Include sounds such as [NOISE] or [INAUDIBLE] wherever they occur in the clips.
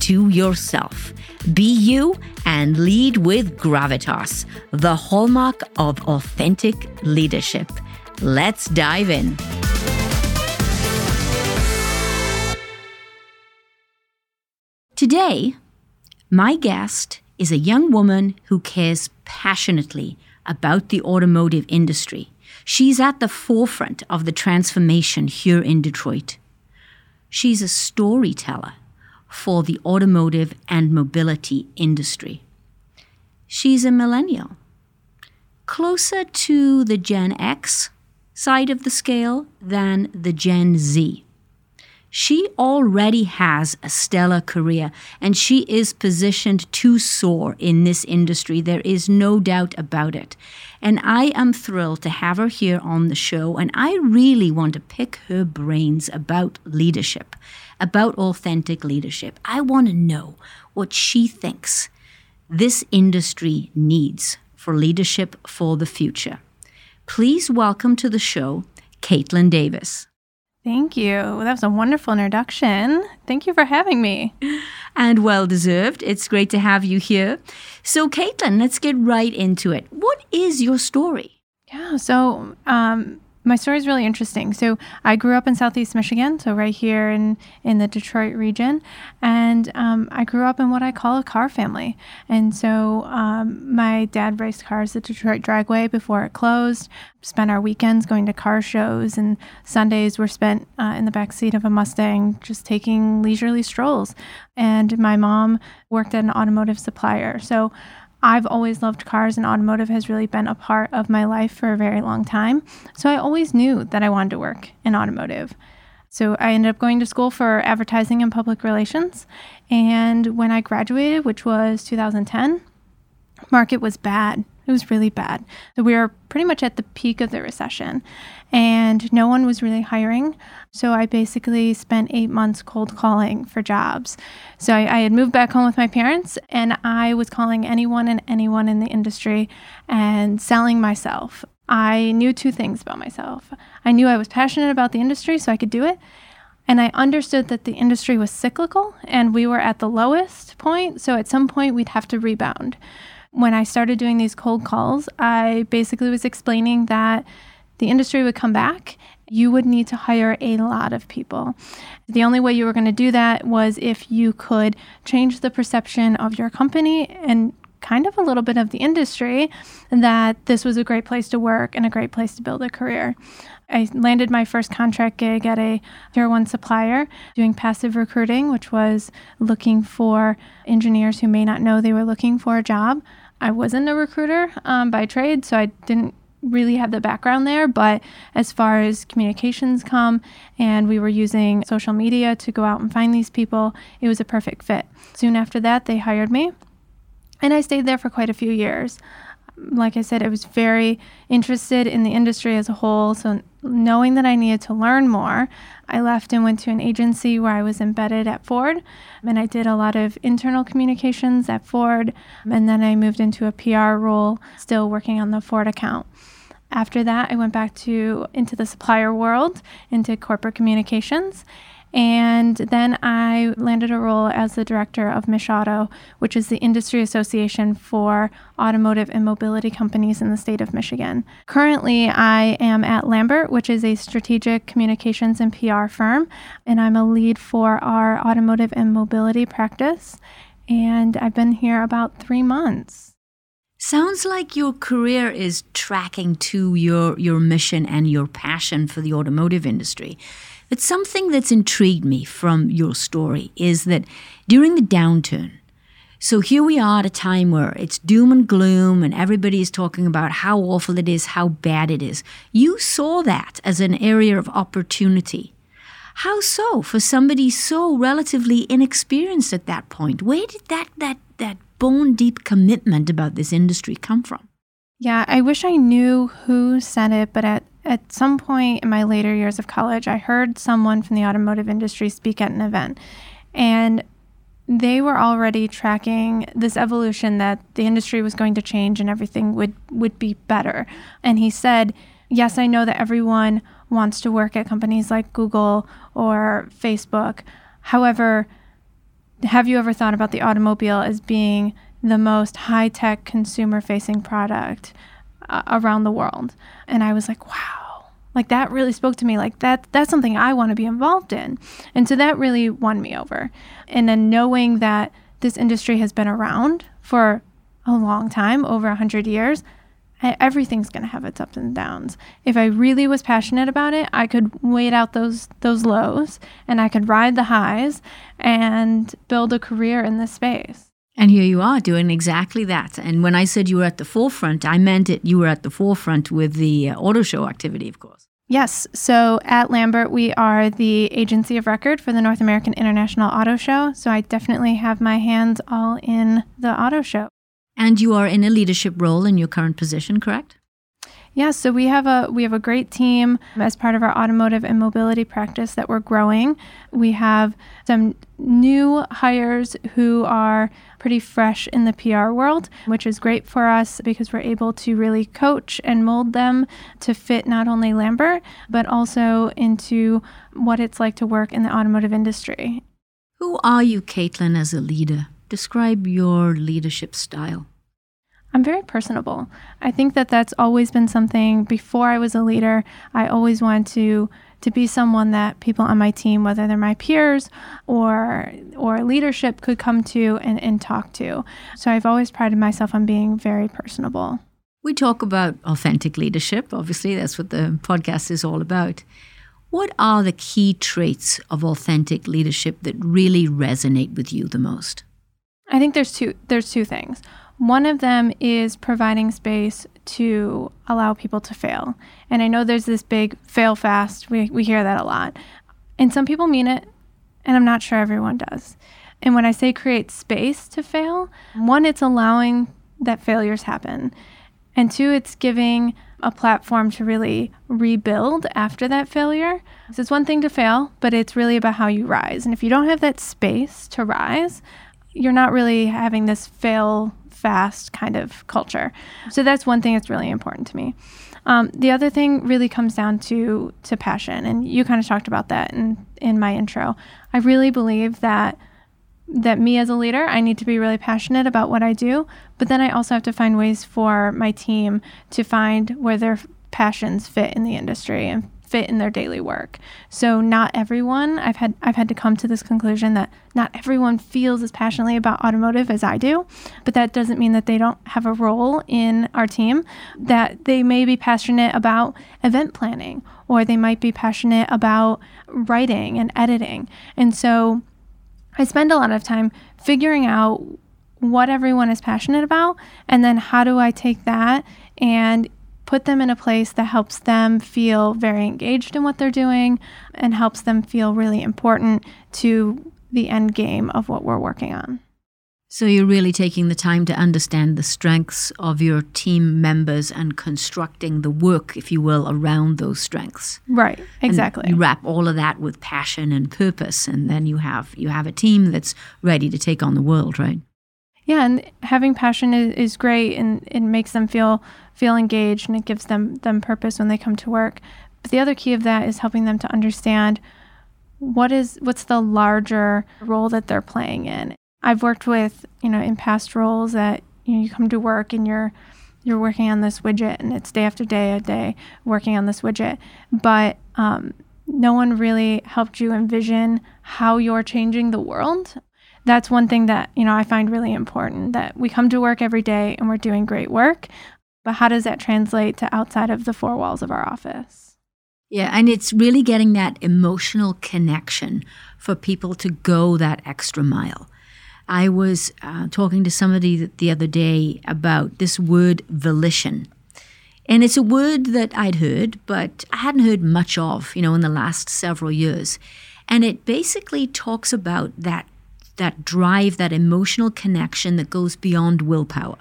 to yourself. Be you and lead with gravitas, the hallmark of authentic leadership. Let's dive in. Today, my guest is a young woman who cares passionately about the automotive industry. She's at the forefront of the transformation here in Detroit. She's a storyteller for the automotive and mobility industry. She's a millennial, closer to the Gen X side of the scale than the Gen Z. She already has a stellar career and she is positioned to soar in this industry. There is no doubt about it. And I am thrilled to have her here on the show. And I really want to pick her brains about leadership, about authentic leadership. I want to know what she thinks this industry needs for leadership for the future. Please welcome to the show Caitlin Davis. Thank you. That was a wonderful introduction. Thank you for having me. And well deserved. It's great to have you here. So, Caitlin, let's get right into it. What is your story? Yeah, so um, my story is really interesting. So I grew up in Southeast Michigan, so right here in in the Detroit region, and um, I grew up in what I call a car family. And so um, my dad raced cars at Detroit Dragway before it closed. Spent our weekends going to car shows, and Sundays were spent uh, in the back seat of a Mustang, just taking leisurely strolls. And my mom worked at an automotive supplier, so I've always loved cars, and automotive has really been a part of my life for a very long time. So I always knew that I wanted to work in automotive. So I ended up going to school for advertising and public relations. And when I graduated, which was 2010, market was bad. It was really bad. So we were pretty much at the peak of the recession and no one was really hiring. So I basically spent eight months cold calling for jobs. So I, I, had moved back home with my parents and I was calling anyone and anyone in the industry and selling myself. I knew two things about myself. I knew I was passionate about the industry, so I could do it. And I understood that the industry was cyclical and we were at the lowest point. So at some point, we'd have to rebound when I started doing these cold calls, I basically was explaining that the industry would come back. You would need to hire a lot of people. The only way you were going to do that was if you could change the perception of your company and kind of a little bit of the industry that this was a great place to work and a great place to build a career. I landed my first contract gig at a tier one supplier doing passive recruiting, which was looking for engineers who may not know they were looking for a job. I wasn't a recruiter um, by trade, so I didn't really have the background there. But as far as communications come, and we were using social media to go out and find these people, it was a perfect fit. Soon after that, they hired me, and I stayed there for quite a few years like I said, I was very interested in the industry as a whole. So, knowing that I needed to learn more, I left and went to an agency where I was embedded at Ford. And I did a lot of internal communications at Ford. And then I moved into a PR role, still working on the Ford account. After that, I went back to into the supplier world, into corporate communications. And then I landed a role as the director of MichAuto, which is the industry association for automotive and mobility companies in the state of Michigan. Currently, I am at Lambert, which is a strategic communications and PR firm, and I'm a lead for our automotive and mobility practice. And I've been here about three months. Sounds like your career is tracking to your, your mission and your passion for the automotive industry. But something that's intrigued me from your story is that during the downturn, So here we are at a time where it's doom and gloom and everybody is talking about how awful it is, how bad it is. You saw that as an area of opportunity. How so for somebody so relatively inexperienced at that point? Where did that that that bone deep commitment about this industry come from? Yeah, I wish I knew who said it, but at, at some point in my later years of college, I heard someone from the automotive industry speak at an event. And they were already tracking this evolution that the industry was going to change and everything would, would be better. And he said, Yes, I know that everyone wants to work at companies like Google or Facebook. However, have you ever thought about the automobile as being the most high tech consumer facing product uh, around the world. And I was like, wow. Like that really spoke to me like that that's something I want to be involved in. And so that really won me over. And then knowing that this industry has been around for a long time, over a 100 years, everything's going to have its ups and downs. If I really was passionate about it, I could wait out those those lows and I could ride the highs and build a career in this space. And here you are doing exactly that. And when I said you were at the forefront, I meant it you were at the forefront with the uh, auto show activity, of course. Yes. So at Lambert, we are the agency of record for the North American International Auto Show. So I definitely have my hands all in the auto show. And you are in a leadership role in your current position, correct? Yeah, so we have a we have a great team as part of our automotive and mobility practice that we're growing. We have some new hires who are pretty fresh in the PR world, which is great for us because we're able to really coach and mold them to fit not only Lambert but also into what it's like to work in the automotive industry. Who are you, Caitlin, as a leader? Describe your leadership style. I'm very personable. I think that that's always been something before I was a leader. I always wanted to to be someone that people on my team, whether they're my peers or or leadership, could come to and, and talk to. So I've always prided myself on being very personable. We talk about authentic leadership. Obviously, that's what the podcast is all about. What are the key traits of authentic leadership that really resonate with you the most? I think there's two there's two things. One of them is providing space to allow people to fail. And I know there's this big fail fast. We, we hear that a lot. And some people mean it, and I'm not sure everyone does. And when I say create space to fail, one, it's allowing that failures happen. And two, it's giving a platform to really rebuild after that failure. So it's one thing to fail, but it's really about how you rise. And if you don't have that space to rise, you're not really having this fail fast kind of culture. So that's one thing that's really important to me. Um, the other thing really comes down to to passion, and you kind of talked about that in in my intro. I really believe that that me as a leader, I need to be really passionate about what I do, but then I also have to find ways for my team to find where their passions fit in the industry and fit in their daily work. So not everyone, I've had I've had to come to this conclusion that not everyone feels as passionately about automotive as I do, but that doesn't mean that they don't have a role in our team. That they may be passionate about event planning or they might be passionate about writing and editing. And so I spend a lot of time figuring out what everyone is passionate about and then how do I take that and put them in a place that helps them feel very engaged in what they're doing and helps them feel really important to the end game of what we're working on. So you're really taking the time to understand the strengths of your team members and constructing the work, if you will, around those strengths. Right, exactly. And you wrap all of that with passion and purpose, and then you have you have a team that's ready to take on the world, right? Yeah, and having passion is, is great, and it makes them feel feel engaged and it gives them them purpose when they come to work. But the other key of that is helping them to understand what is what's the larger role that they're playing in. I've worked with, you know, in past roles that you know you come to work and you're you're working on this widget and it's day after day a day working on this widget, but um, no one really helped you envision how you're changing the world. That's one thing that you know I find really important. That we come to work every day and we're doing great work, but how does that translate to outside of the four walls of our office? Yeah, and it's really getting that emotional connection for people to go that extra mile. I was uh, talking to somebody the other day about this word volition. And it's a word that I'd heard, but I hadn't heard much of, you know, in the last several years. And it basically talks about that that drive, that emotional connection that goes beyond willpower.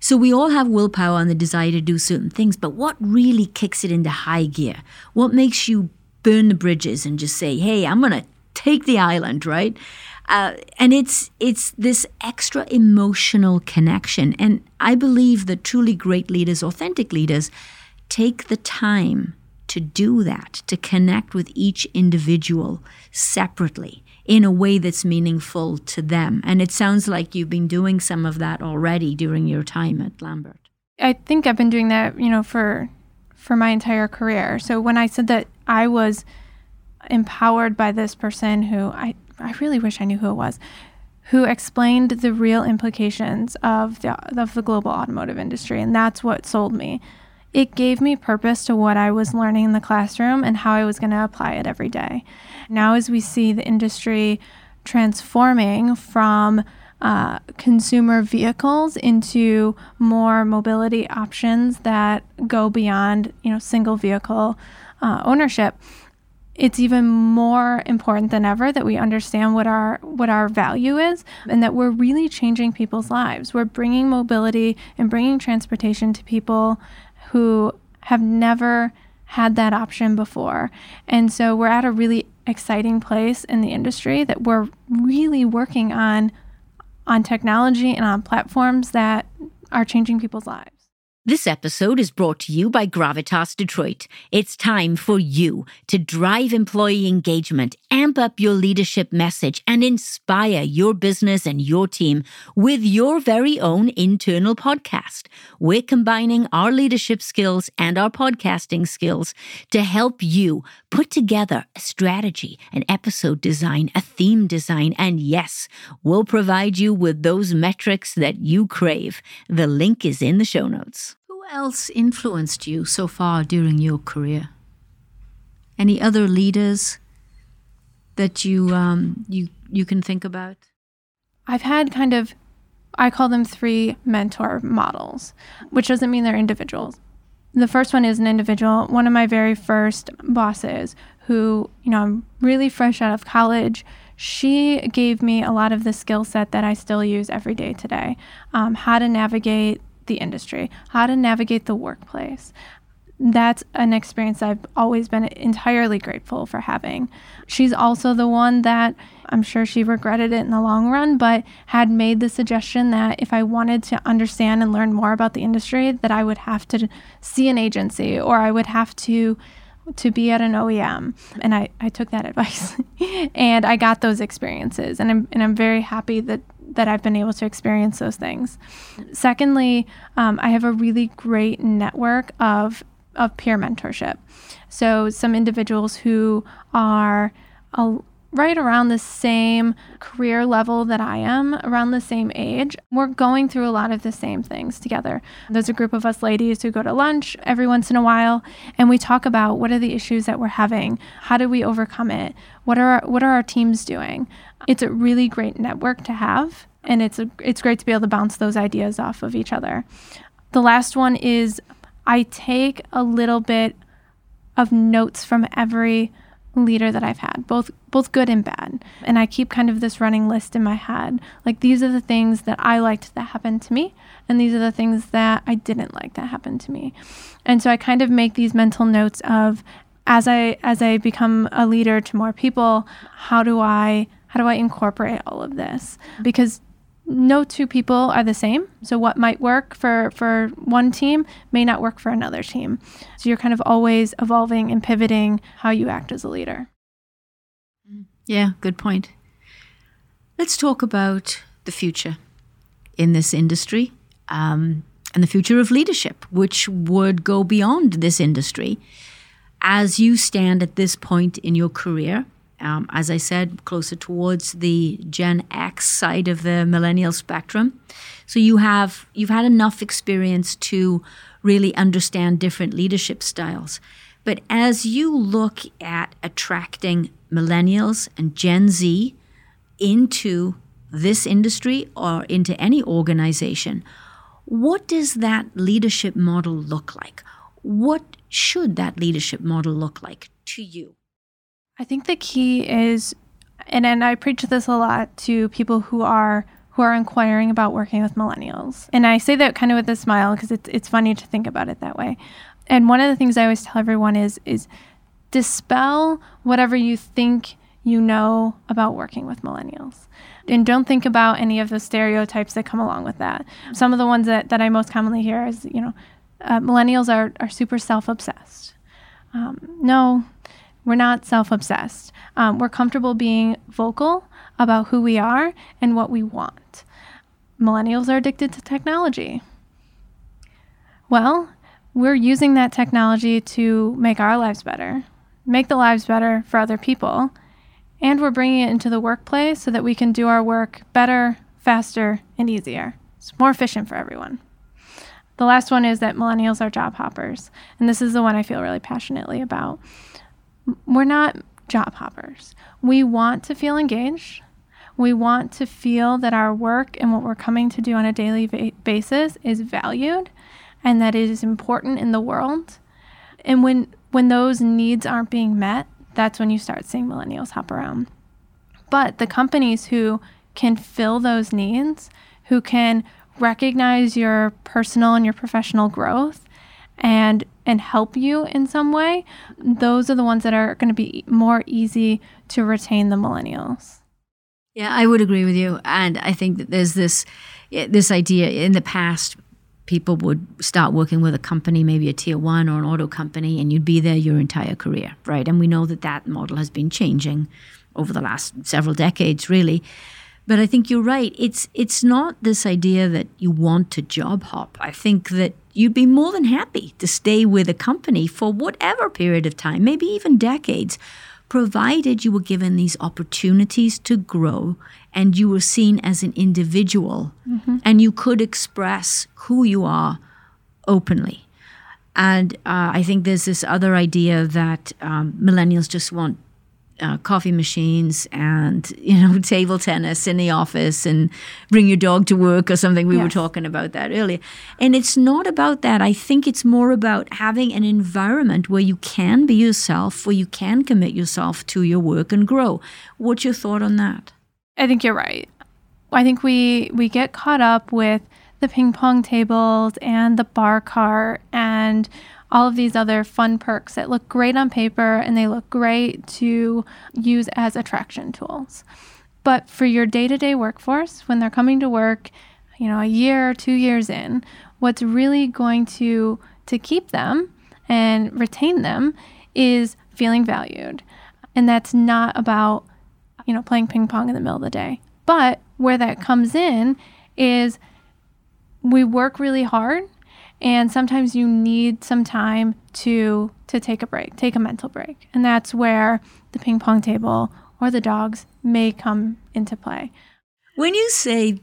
So we all have willpower and the desire to do certain things, but what really kicks it into high gear? What makes you burn the bridges and just say, "Hey, I'm going to take the island," right? Uh, and it's it's this extra emotional connection, and I believe that truly great leaders, authentic leaders, take the time to do that, to connect with each individual separately in a way that's meaningful to them. And it sounds like you've been doing some of that already during your time at Lambert. I think I've been doing that, you know, for for my entire career. So when I said that I was empowered by this person who I I really wish I knew who it was, who explained the real implications of the of the global automotive industry and that's what sold me it gave me purpose to what I was learning in the classroom and how I was going to apply it every day. Now, as we see the industry transforming from uh, consumer vehicles into more mobility options that go beyond, you know, single vehicle uh, ownership, it's even more important than ever that we understand what our what our value is and that we're really changing people's lives. We're bringing mobility and bringing transportation to people who have never had that option before. And so we're at a really exciting place in the industry that we're really working on on technology and on platforms that are changing people's lives. This episode is brought to you by Gravitas Detroit. It's time for you to drive employee engagement, amp up your leadership message, and inspire your business and your team with your very own internal podcast. We're combining our leadership skills and our podcasting skills to help you put together a strategy, an episode design, a theme design, and yes, we'll provide you with those metrics that you crave. The link is in the show notes else influenced you so far during your career? Any other leaders that you um, you you can think about? I've had kind of I call them three mentor models, which doesn't mean they're individuals. The first one is an individual, one of my very first bosses who, you know, I'm really fresh out of college. She gave me a lot of the skill set that I still use every day today. Um, how to navigate the industry, how to navigate the workplace. That's an experience I've always been entirely grateful for having. She's also the one that I'm sure she regretted it in the long run, but had made the suggestion that if I wanted to understand and learn more about the industry, that I would have to see an agency or I would have to to be at an OEM. And I, I took that [LAUGHS] advice and I got those experiences. And I'm, and I'm very happy that that I've been able to experience those things. Secondly, um, I have a really great network of of peer mentorship. So some individuals who are a, right around the same career level that I am, around the same age. We're going through a lot of the same things together. There's a group of us ladies who go to lunch every once in a while and we talk about what are the issues that we're having? How do we overcome it? What are our, what are our teams doing? It's a really great network to have and it's a, it's great to be able to bounce those ideas off of each other. The last one is I take a little bit of notes from every leader that I've had, both both good and bad. And I keep kind of this running list in my head. Like these are the things that I liked that happened to me, and these are the things that I didn't like that happened to me. And so I kind of make these mental notes of as I as I become a leader to more people, how do I how do I incorporate all of this? Because no two people are the same. So what might work for for one team may not work for another team. So you're kind of always evolving and pivoting how you act as a leader. Yeah, good point. Let's talk about the future in this industry um, and the future of leadership, which would go beyond this industry. As you stand at this point in your career, um, as I said, closer towards the Gen X side of the millennial spectrum. So you have you've had enough experience to really understand different leadership styles. But as you look at attracting millennials and Gen Z into this industry or into any organization, what does that leadership model look like? What should that leadership model look like to you? I think the key is, and, and I preach this a lot to people who are who are inquiring about working with millennials. And I say that kind of with a smile because it's, it's funny to think about it that way. And one of the things I always tell everyone is is dispel whatever you think you know about working with millennials. And don't think about any of the stereotypes that come along with that. Some of the ones that, that I most commonly hear is, you know, uh, millennials are, are super self obsessed. Um, no, we're not self obsessed. Um, we're comfortable being vocal about who we are and what we want. Millennials are addicted to technology. Well, we're using that technology to make our lives better, make the lives better for other people, and we're bringing it into the workplace so that we can do our work better, faster, and easier. It's more efficient for everyone. The last one is that millennials are job hoppers. And this is the one I feel really passionately about. We're not job hoppers. We want to feel engaged. We want to feel that our work and what we're coming to do on a daily va- basis is valued and that it is important in the world. And when when those needs aren't being met, that's when you start seeing millennials hop around. But the companies who can fill those needs, who can recognize your personal and your professional growth and and help you in some way, those are the ones that are going to be more easy to retain the millennials. Yeah, I would agree with you, and I think that there's this eh, this idea in the past. People would start working with a company, maybe a tier one or an auto company, and you'd be there your entire career, right? And we know that that model has been changing over the last several decades, really. But I think you're right. It's it's not this idea that you want to job hop. I think that you'd be more than happy to stay with a company for whatever period of time, maybe even decades, provided you were given these opportunities to grow and you were seen as an individual mm-hmm. and you could express who you are openly. And uh, I think there's this other idea that um, millennials just want uh, coffee machines and [LAUGHS] you know table tennis in the office and bring your dog to work or something. We yes. were talking about that earlier. And it's not about that. I think it's more about having an environment where you can be yourself where you can commit yourself to your work and grow. What's your thought on that? I think you're right. I think we we get caught up with the ping pong tables and the bar cart and all of these other fun perks that look great on paper and they look great to use as attraction tools. But for your day to day workforce, when they're coming to work, you know, a year or two years in, what's really going to to keep them and retain them is feeling valued. And that's not about, you know, playing ping pong in the middle of the day. But where that comes in is we work really hard and sometimes you need some time to to take a break take a mental break. And that's where the ping pong table or the dogs may come into play. When you say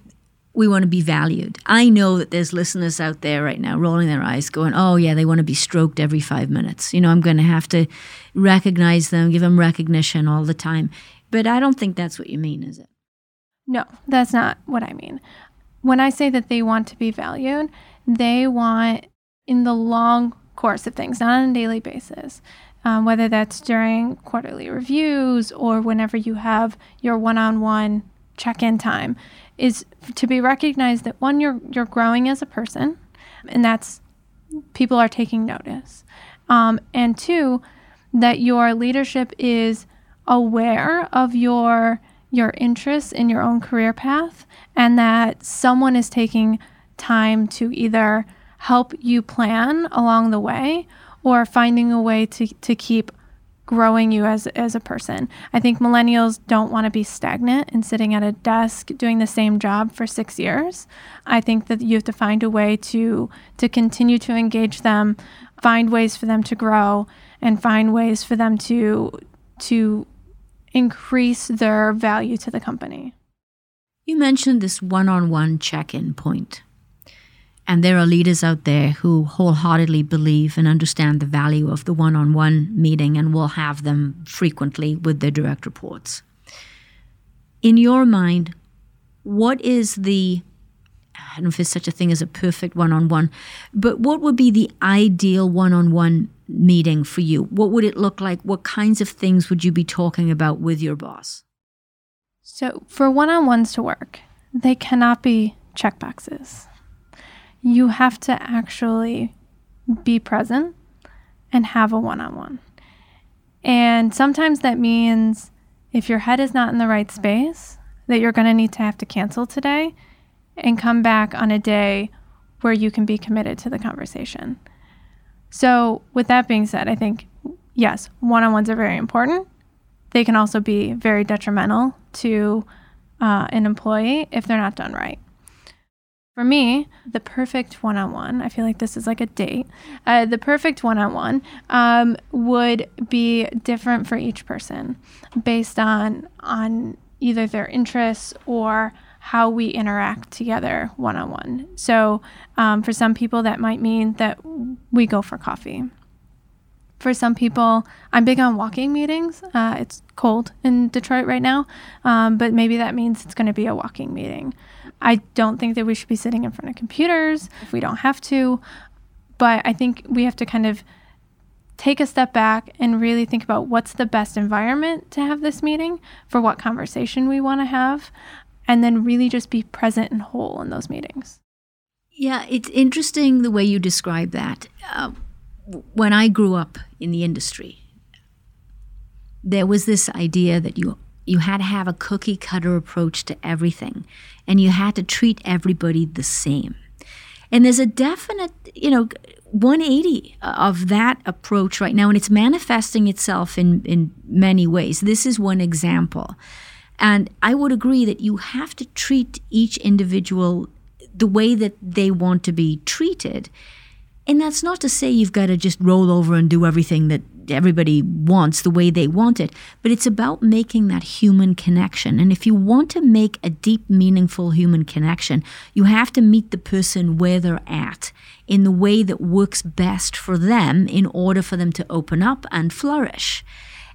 we want to be valued i know that there's listeners out there right now rolling their eyes going oh yeah they want to be stroked every five minutes. You know i'm going to have to recognize them give them recognition all the time. But i don't think that's what you mean is it? No that's not what i mean. When i say that they want to be valued they want in the long course of things, not on a daily basis. Um, whether that's during quarterly reviews or whenever you have your one-on-one check-in time, is to be recognized that one, you're you're growing as a person, and that's people are taking notice, um, and two, that your leadership is aware of your your interests in your own career path, and that someone is taking time to either help you plan along the way or finding a way to, to keep growing you as, as a person. I think millennials don't want to be stagnant and sitting at a desk doing the same job for six years. I think that you have to find a way to to continue to engage them, find ways for them to grow, and find ways for them to to increase their value to the company. You mentioned this one-on-one check-in point. And there are leaders out there who wholeheartedly believe and understand the value of the one on one meeting and will have them frequently with their direct reports. In your mind, what is the I don't know if there's such a thing as a perfect one on one, but what would be the ideal one on one meeting for you? What would it look like? What kinds of things would you be talking about with your boss? So, for one on ones to work, they cannot be checkboxes. You have to actually be present and have a one on one. And sometimes that means if your head is not in the right space, that you're going to need to have to cancel today and come back on a day where you can be committed to the conversation. So, with that being said, I think yes, one on ones are very important. They can also be very detrimental to uh, an employee if they're not done right. For me, the perfect one on one, I feel like this is like a date. Uh, the perfect one on one would be different for each person based on, on either their interests or how we interact together one on one. So, um, for some people, that might mean that we go for coffee. For some people, I'm big on walking meetings. Uh, it's cold in Detroit right now, um, but maybe that means it's going to be a walking meeting. I don't think that we should be sitting in front of computers if we don't have to. But I think we have to kind of take a step back and really think about what's the best environment to have this meeting for what conversation we want to have, and then really just be present and whole in those meetings. Yeah, it's interesting the way you describe that. Uh, when I grew up in the industry, there was this idea that you you had to have a cookie cutter approach to everything and you had to treat everybody the same. And there's a definite, you know, 180 of that approach right now, and it's manifesting itself in, in many ways. This is one example. And I would agree that you have to treat each individual the way that they want to be treated. And that's not to say you've got to just roll over and do everything that everybody wants the way they want it, but it's about making that human connection. And if you want to make a deep, meaningful human connection, you have to meet the person where they're at in the way that works best for them in order for them to open up and flourish.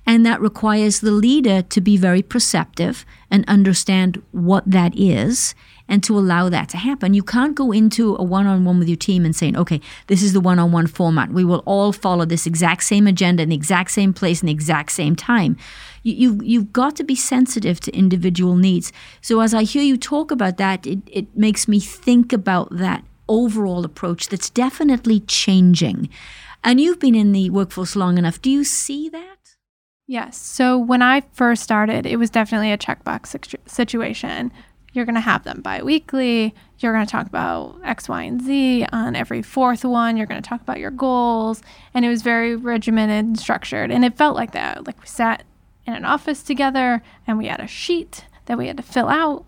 And that requires the leader to be very perceptive and understand what that is and to allow that to happen. You can't go into a one on one with your team and saying, okay, this is the one on one format. We will all follow this exact same agenda in the exact same place in the exact same time. You, you've, you've got to be sensitive to individual needs. So as I hear you talk about that, it, it makes me think about that overall approach that's definitely changing. And you've been in the workforce long enough. Do you see that? Yes. So when I first started, it was definitely a checkbox situation. You're going to have them bi-weekly. You're going to talk about x y and z on every fourth one. You're going to talk about your goals. And it was very regimented and structured. And it felt like that. Like we sat in an office together and we had a sheet that we had to fill out.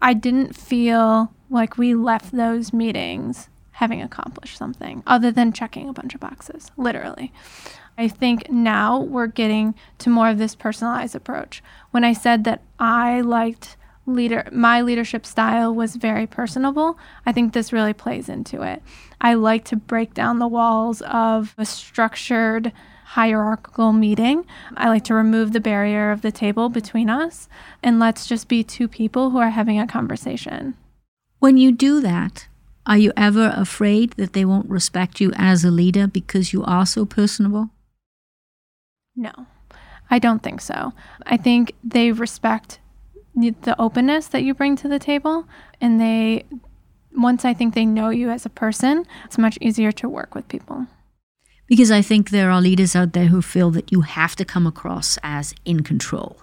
I didn't feel like we left those meetings having accomplished something other than checking a bunch of boxes literally I think now we're getting to more of this personalized approach. When I said that I liked leader my leadership style was very personable i think this really plays into it. I like to break down the walls of a structured hierarchical meeting. I like to remove the barrier of the table between us and let's just be two people who are having a conversation. When you do that are you ever afraid that they won't respect you as a leader because you are so personable no i don't think so i think they respect the openness that you bring to the table and they once I think they know you as a person, it's much easier to work with people. Because I think there are leaders out there who feel that you have to come across as in control.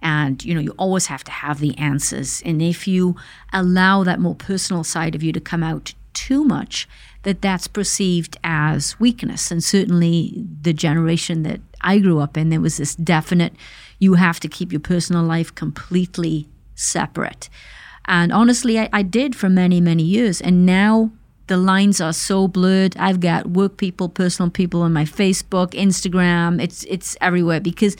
And you know, you always have to have the answers. And if you allow that more personal side of you to come out too much, that that's perceived as weakness. And certainly the generation that I grew up in, there was this definite you have to keep your personal life completely separate. And honestly, I, I did for many, many years. And now the lines are so blurred. I've got work people, personal people on my Facebook, Instagram. It's it's everywhere because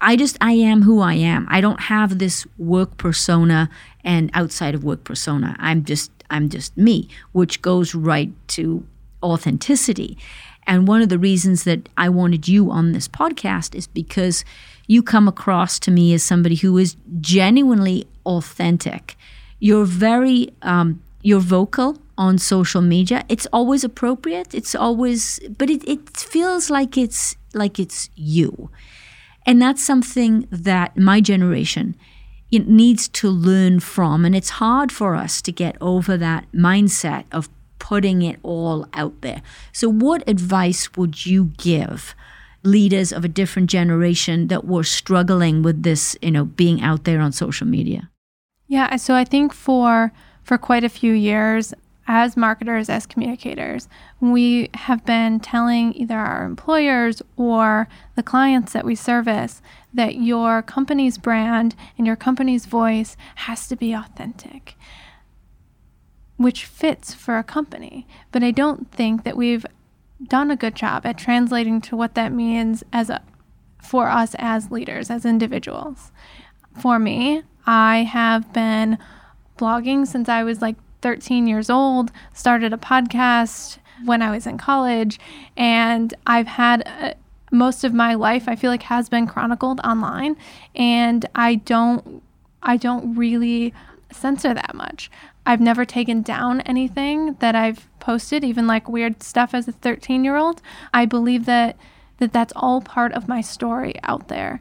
I just I am who I am. I don't have this work persona and outside of work persona. I'm just I'm just me, which goes right to authenticity. And one of the reasons that I wanted you on this podcast is because you come across to me as somebody who is genuinely authentic You're very um, you're vocal on social media. It's always appropriate. It's always, but it, it feels like it's like it's you, and that's something that my generation it needs to learn from. And it's hard for us to get over that mindset of putting it all out there. So, what advice would you give? leaders of a different generation that were struggling with this, you know, being out there on social media? Yeah, so I think for for quite a few years as marketers, as communicators, we have been telling either our employers or the clients that we service that your company's brand and your company's voice has to be authentic, which fits for a company. But I don't think that we've done a good job at translating to what that means as a, for us as leaders, as individuals. For me, I have been blogging since I was like 13 years old, started a podcast when I was in college, and I've had a, most of my life I feel like has been chronicled online and I don't I don't really censor that much. I've never taken down anything that I've posted, even like weird stuff as a 13 year old. I believe that, that that's all part of my story out there.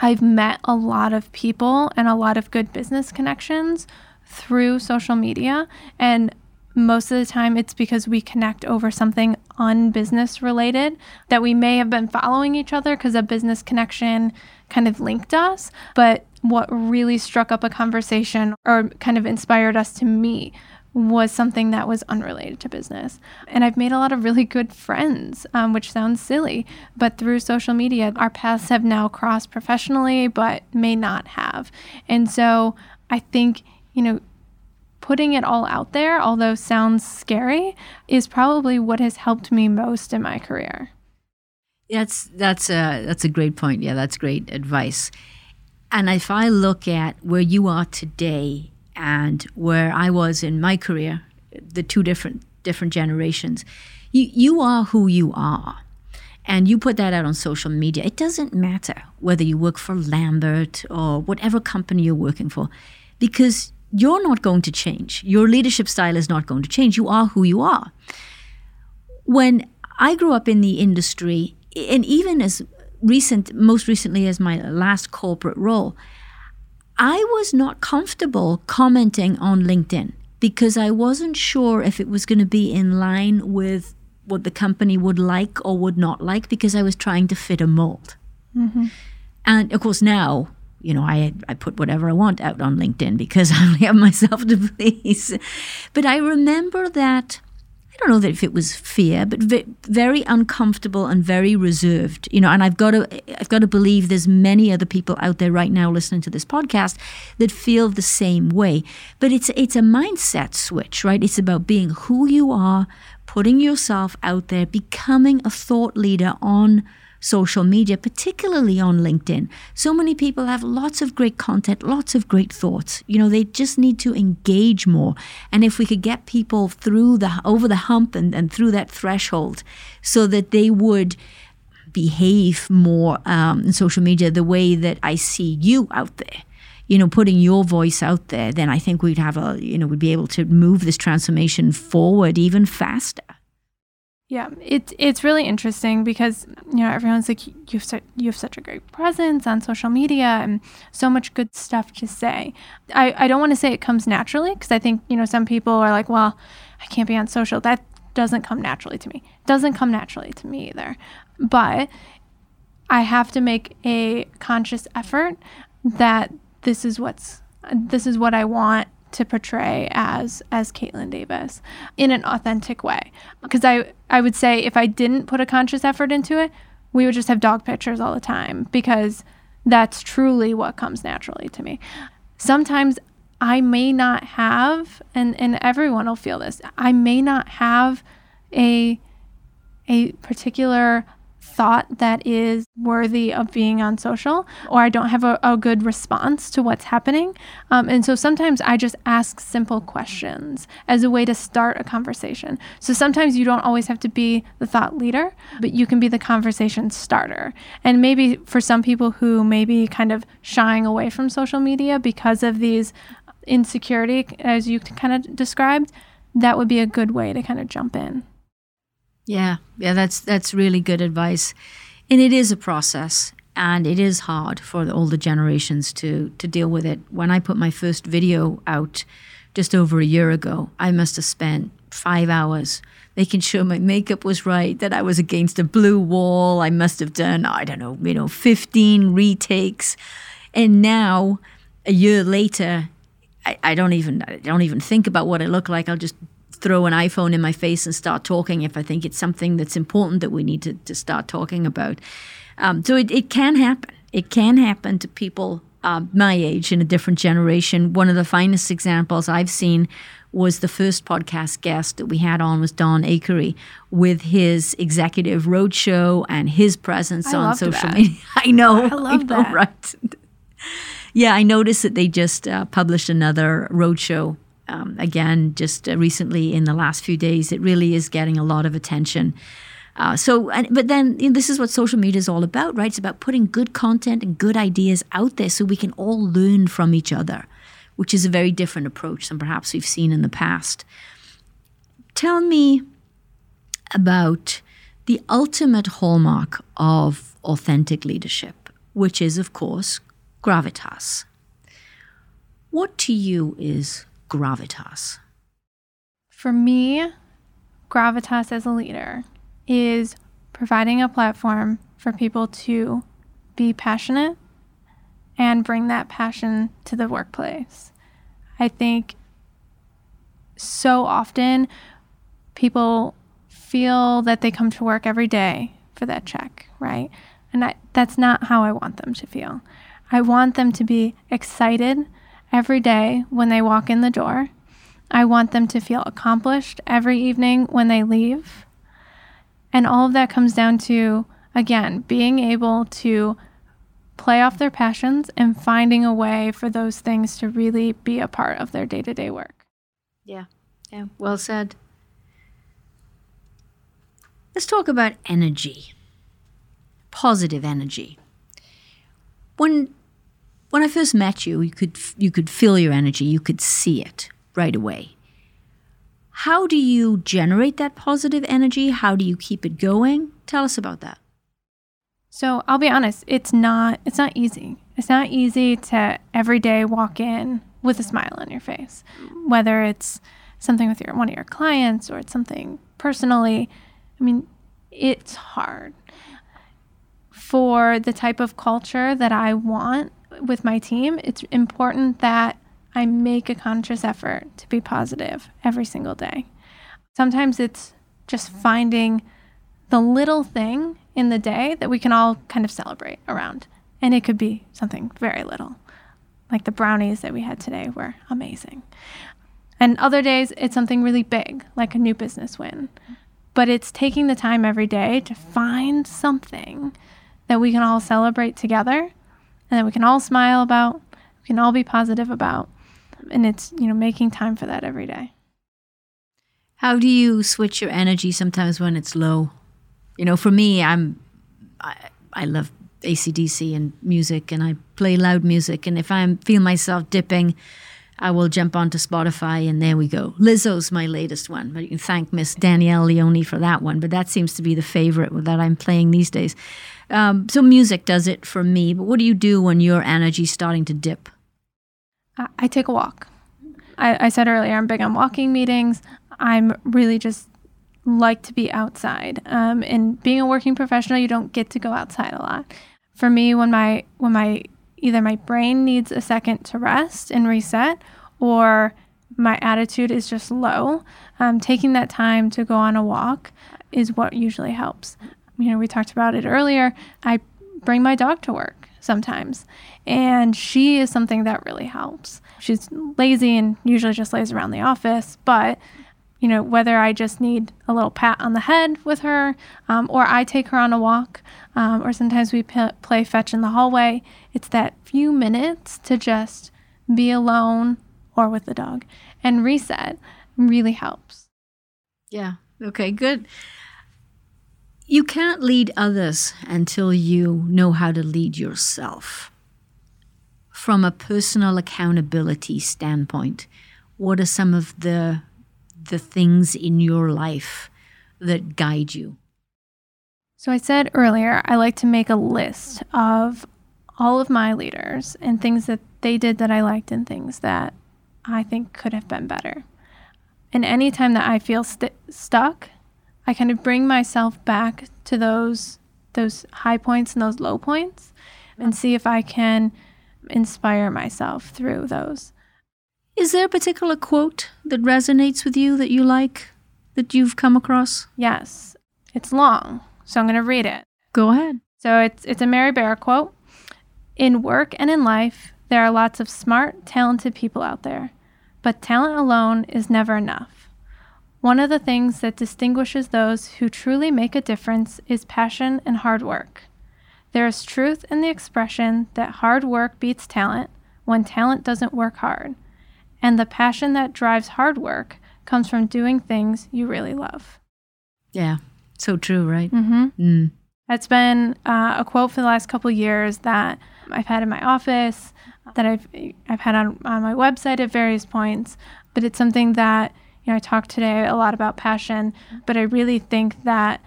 I've met a lot of people and a lot of good business connections through social media. And most of the time, it's because we connect over something unbusiness related that we may have been following each other because a business connection kind of linked us. But what really struck up a conversation or kind of inspired us to meet was something that was unrelated to business. And I've made a lot of really good friends, um, which sounds silly, but through social media, our paths have now crossed professionally, but may not have. And so I think, you know, putting it all out there, although sounds scary, is probably what has helped me most in my career. That's that's a that's a great point. Yeah, that's great advice. And if I look at where you are today and where I was in my career, the two different different generations, you you are who you are. And you put that out on social media. It doesn't matter whether you work for Lambert or whatever company you're working for, because you're not going to change. Your leadership style is not going to change. You are who you are. When I grew up in the industry, and even as recent, most recently as my last corporate role, I was not comfortable commenting on LinkedIn because I wasn't sure if it was going to be in line with what the company would like or would not like because I was trying to fit a mold. Mm-hmm. And of course, now, you know, I, I put whatever I want out on LinkedIn because [LAUGHS] I only have myself to please. But I remember that I don't know that if it was fear, but very uncomfortable and very reserved. You know, and I've got to I've got to believe there's many other people out there right now listening to this podcast that feel the same way. But it's it's a mindset switch, right? It's about being who you are, putting yourself out there, becoming a thought leader on social media, particularly on LinkedIn. So many people have lots of great content, lots of great thoughts. You know, they just need to engage more. And if we could get people through the over the hump and, and through that threshold so that they would behave more um, in social media the way that I see you out there you know, putting your voice out there, then I think we'd have a, you know, we'd be able to move this transformation forward even faster. Yeah, it's it's really interesting because you know everyone's like you've you have such a great presence on social media and so much good stuff to say. I I don't want to say it comes naturally because I think you know some people are like, well, I can't be on social. That doesn't come naturally to me. Doesn't come naturally to me either. But I have to make a conscious effort that this is what's this is what I want to portray as as Caitlin Davis in an authentic way. Because I I would say if I didn't put a conscious effort into it, we would just have dog pictures all the time because that's truly what comes naturally to me. Sometimes I may not have and and everyone will feel this. I may not have a a particular thought that is worthy of being on social, or I don't have a, a good response to what's happening. Um, and so sometimes I just ask simple questions as a way to start a conversation. So sometimes you don't always have to be the thought leader, but you can be the conversation starter. And maybe for some people who may be kind of shying away from social media because of these insecurity, as you kind of described, that would be a good way to kind of jump in. Yeah, yeah, that's that's really good advice, and it is a process, and it is hard for the older generations to to deal with it. When I put my first video out just over a year ago, I must have spent five hours making sure my makeup was right, that I was against a blue wall. I must have done, I don't know, you know, 15 retakes. And now, a year later, I, I don't even I don't even think about what I look like. I'll just throw an iPhone in my face and start talking if I think it's something that's important that we need to, to start talking about. Um, so it, it can happen. It can happen to people uh, my age in a different generation. One of the finest examples I've seen was the first podcast guest that we had on was Don Akery with his executive roadshow and his presence I on social that. media. [LAUGHS] I know. I love know, that. Right. [LAUGHS] yeah, I noticed that they just uh, published another roadshow um, again just uh, recently in the last few days. It really is getting a lot of attention. Uh, so, but then you know, this is what social media is all about, right? It's about putting good content and good ideas out there so we can all learn from each other which is a very different approach than perhaps we've seen in the past. Tell me about the ultimate hallmark of authentic leadership, which is, of course, gravitas. What to you is gravitas? For me, gravitas as a leader is providing a platform for people to be passionate and bring that passion to the workplace. I think so often people feel that they come to work every day for that check, right? And I, that's not how I want them to feel. I want them to be excited every day when they walk in the door. I want them to feel accomplished every evening when they leave. And all of that comes down to, again, being able to play off their passions and finding a way for those things to really be a part of their day to day work. Yeah, yeah, well said. Let's talk about energy, positive energy. When when I first met you, you could you could feel your energy, you could see it right away. How do you generate that positive energy? How do you keep it going? Tell us about that. So I'll be honest, it's not it's not easy. It's not easy to every day walk in with a smile on your face. Whether it's something with your one of your clients or it's something personally. I mean, it's hard. For the type of culture that I want with my team, it's important that I make a conscious effort to be positive every single day. Sometimes it's just finding the little thing in the day that we can all kind of celebrate around. And it could be something very little, like the brownies that we had today were amazing. And other days, it's something really big, like a new business win. But it's taking the time every day to find something that we can all celebrate together and that we can all smile about, we can all be positive about. And it's, you know, making time for that every day. How do you switch your energy sometimes when it's low? you know, for me, I'm I, I love ACDC and music, and I play loud music. And if I feel myself dipping, I will jump onto Spotify, and there we go. Lizzo's my latest one, but you can thank Miss Danielle Leone for that one. But that seems to be the favorite that I'm playing these days. Um, so music does it for me. But what do you do when your energy's starting to dip? I take a walk. I, I said earlier, I'm big on walking meetings. I'm really just like to be outside. Um, and being a working professional, you don't get to go outside a lot. For me, when my when my either my brain needs a second to rest and reset, or my attitude is just low, um, taking that time to go on a walk is what usually helps. You know, we talked about it earlier. I bring my dog to work sometimes, and she is something that really helps. She's lazy and usually just lays around the office, but you know, whether I just need a little pat on the head with her, um, or I take her on a walk, um, or sometimes we p- play fetch in the hallway. It's that few minutes to just be alone or with the dog and reset really helps. Yeah. Okay, good. You can't lead others until you know how to lead yourself. from a personal accountability standpoint, what are some of the the things in your life that guide you? So I said earlier, I like to make a list of all of my leaders and things that they did that I liked and things that I think could have been better. And anytime that I feel st- stuck, I kind of bring myself back to those those high points and those low points and see if I can inspire myself through those. Is there a particular quote that resonates with you that you like that you've come across? Yes. It's long, so I'm going to read it. Go ahead. So it's it's a Mary Barra quote. In work and in life, there are lots of smart, talented people out there, but talent alone is never enough. One of the things that distinguishes those who truly make a difference is passion and hard work. There is truth in the expression that hard work beats talent when talent doesn't work hard, and the passion that drives hard work comes from doing things you really love. Yeah, so true, right? Mm-hmm. Mm. That's been uh, a quote for the last couple years that I've had in my office, that I've I've had on, on my website at various points. But it's something that know I talked today a lot about passion, but I really think that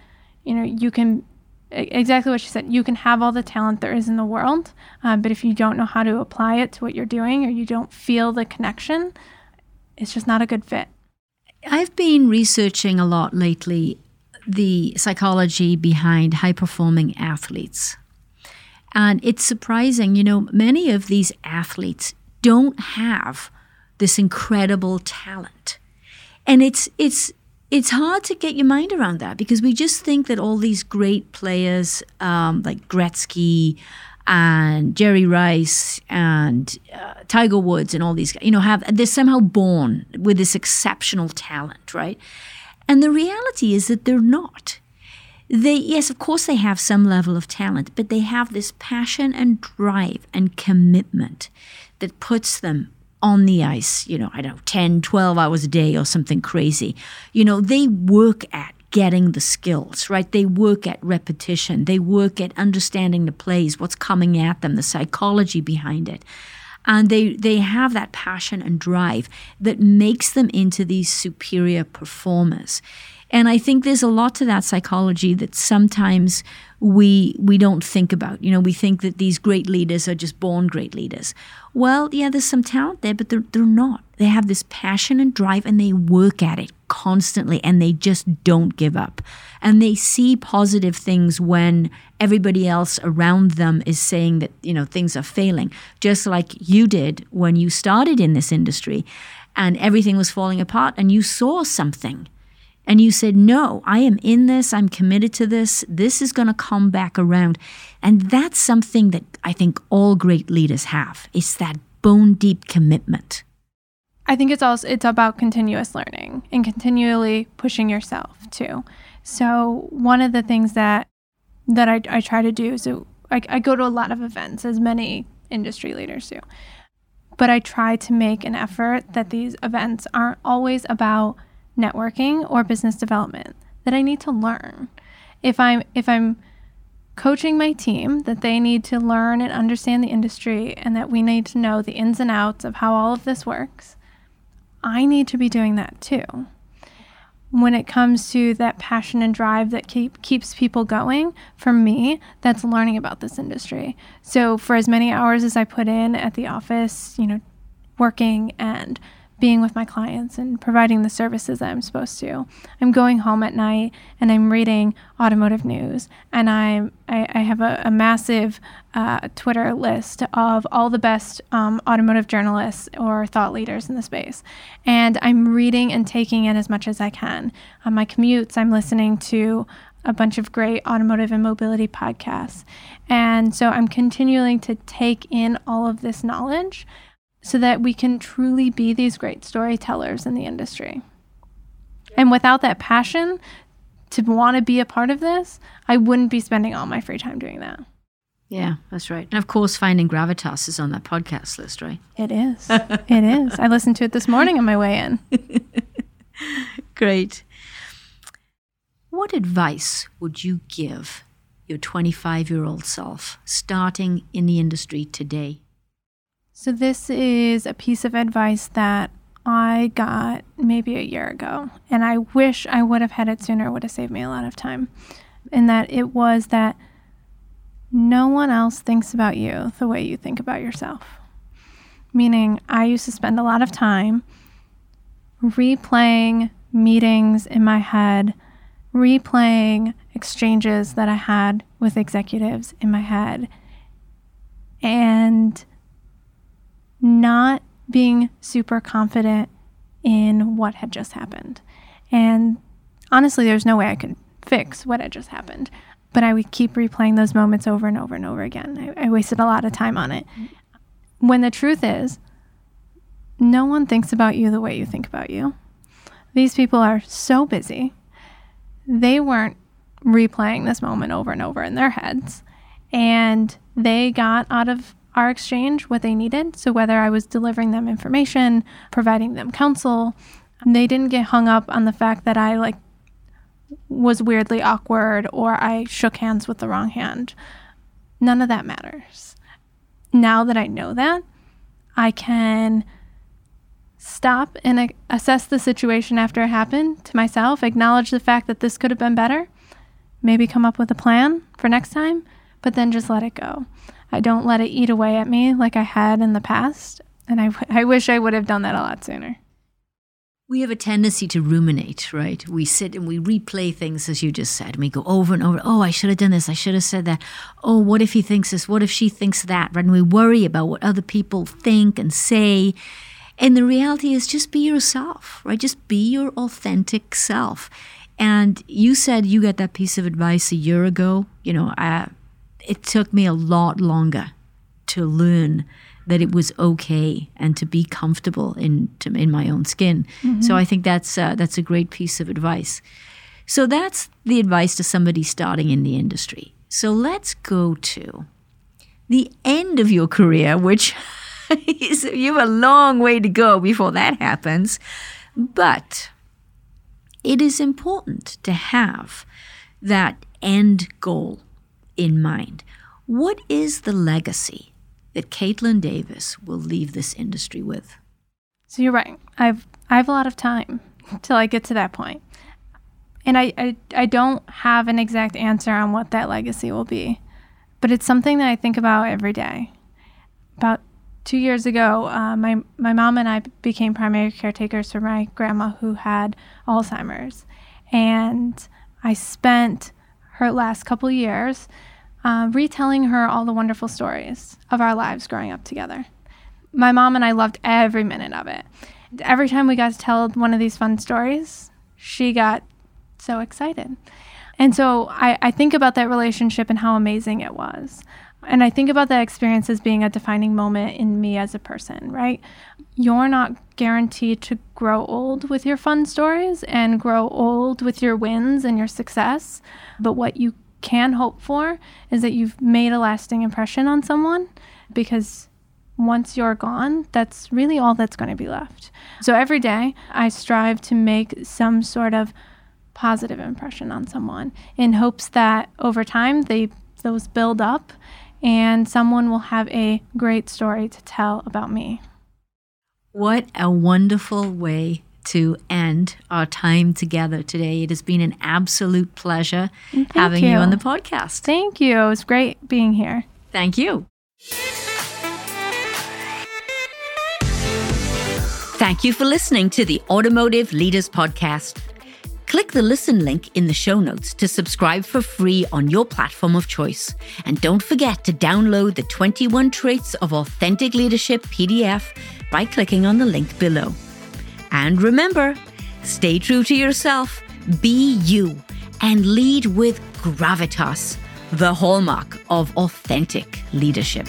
you know you can exactly what she said. You can have all the talent there is in the world, uh, but if you don't know how to apply it to what you're doing, or you don't feel the connection, it's just not a good fit. I've been researching a lot lately the psychology behind high performing athletes. And it's surprising, you know, many of these athletes don't have this incredible talent. And it's it's it's hard to get your mind around that because we just think that all these great players um, like Gretzky and Jerry Rice and uh, Tiger Woods and all these, guys, you know, have they're somehow born with this exceptional talent, right? And the reality is that they're not. They, yes, of course, they have some level of talent, but they have this passion and drive and commitment that puts them on the ice, you know, I don't know, 10, 12 hours a day or something crazy. You know, they work at getting the skills, right? They work at repetition. They work at understanding the plays, what's coming at them, the psychology behind it. And they, they have that passion and drive that makes them into these superior performers. And I think there's a lot to that psychology that sometimes we we don't think about. You know, we think that these great leaders are just born great leaders. Well, yeah, there's some talent there, but they're they're not. They have this passion and drive and they work at it constantly and they just don't give up. And they see positive things when everybody else around them is saying that, you know, things are failing. Just like you did when you started in this industry and everything was falling apart and you saw something and you said, No, I am in this, I'm committed to this, this is going to come back around. And that's something that I think all great leaders have. It's that bone deep commitment. I think it's also it's about continuous learning and continually pushing yourself too. So one of the things that that I, I try to do so I, I go to a lot of events as many industry leaders do but I try to make an effort that these events aren't always about networking or business development that I need to learn. If I'm if I'm coaching my team that they need to learn and understand the industry and that we need to know the ins and outs of how all of this works, I need to be doing that too. When it comes to that passion and drive that keep, keeps people going, for me, that's learning about this industry. So, for as many hours as I put in at the office, you know, working and being with my clients and providing the services that I'm supposed to. I'm going home at night and I'm reading automotive news, and I'm I, I have a, a massive uh, Twitter list of all the best um, automotive journalists or thought leaders in the space, and I'm reading and taking in as much as I can. On my commutes, I'm listening to a bunch of great automotive and mobility podcasts. And so I'm continuing to take in all of this knowledge so that we can truly be these great storytellers in the industry. And without that passion to want to be a part of this, I wouldn't be spending all my free time doing that. Yeah, that's right. And of course, finding gravitas is on that podcast list, right? It is. [LAUGHS] it is. I listened to it this morning on my way in. [LAUGHS] Great. What advice would you give your 25 year old self starting in the industry today? So, this is a piece of advice that I got maybe a year ago, and I wish I would have had it sooner. It would have saved me a lot of time. And that it was that no one else thinks about you the way you think about yourself. Meaning, I used to spend a lot of time replaying meetings in my head, replaying exchanges that I had with executives in my head, and not being super confident in what had just happened. And honestly, there's no way I could fix what had just happened. But I would keep replaying those moments over and over and over again. I, I wasted a lot of time on it. When the truth is, no one thinks about you the way you think about you. These people are so busy. They weren't replaying this moment over and over in their heads. And they got out of our exchange what they needed. So whether I was delivering them information, providing them counsel, they didn't get hung up on the fact that I like was weirdly awkward or I shook hands with the wrong hand. None of that matters. Now that I know that, I can stop and assess the situation after it happened to myself, acknowledge the fact that this could have been better, maybe come up with a plan for next time, but then just let it go. I don't let it eat away at me like I had in the past. And I, I wish I would have done that a lot sooner. We have a tendency to ruminate, right? We sit and we replay things, as you just said, we go over and over. Oh, I should have done this. I should have said that. Oh, what if he thinks this? What if she thinks that? Right? And we worry about what other people think and say. And the reality is just be yourself, right? Just be your authentic self. And you said you got that piece of advice a year ago. You know, I, it took me a lot longer to learn that it was okay and to be comfortable in to, in my own skin. Mm-hmm. So I think that's uh, that's a great piece of advice. So that's the advice to somebody starting in the industry. So let's go to the end of your career, which [LAUGHS] is, you have a long way to go before that happens. But it is important to have that end goal in mind. What is the legacy that Caitlin Davis will leave this industry with? So you're right. I've I have a lot of time till I get to that point. And I, I, I don't have an exact answer on what that legacy will be. But it's something that I think about every day. About two years ago, uh, my, my mom and I became primary caretakers for my grandma who had Alzheimer's. And I spent her last couple years uh, retelling her all the wonderful stories of our lives growing up together. My mom and I loved every minute of it. Every time we got to tell one of these fun stories, she got so excited. And so I, I think about that relationship and how amazing it was. And I think about that experience as being a defining moment in me as a person, right? You're not guaranteed to grow old with your fun stories and grow old with your wins and your success. But what you can hope for is that you've made a lasting impression on someone because once you're gone, that's really all that's going to be left. So every day, I strive to make some sort of positive impression on someone in hopes that over time they those build up and someone will have a great story to tell about me. What a wonderful way to end our time together today. It has been an absolute pleasure Thank having you. you on the podcast. Thank you. It was great being here. Thank you. Thank you for listening to the Automotive Leaders Podcast. Click the listen link in the show notes to subscribe for free on your platform of choice. And don't forget to download the 21 Traits of Authentic Leadership PDF by clicking on the link below. And remember, stay true to yourself, be you, and lead with gravitas, the hallmark of authentic leadership.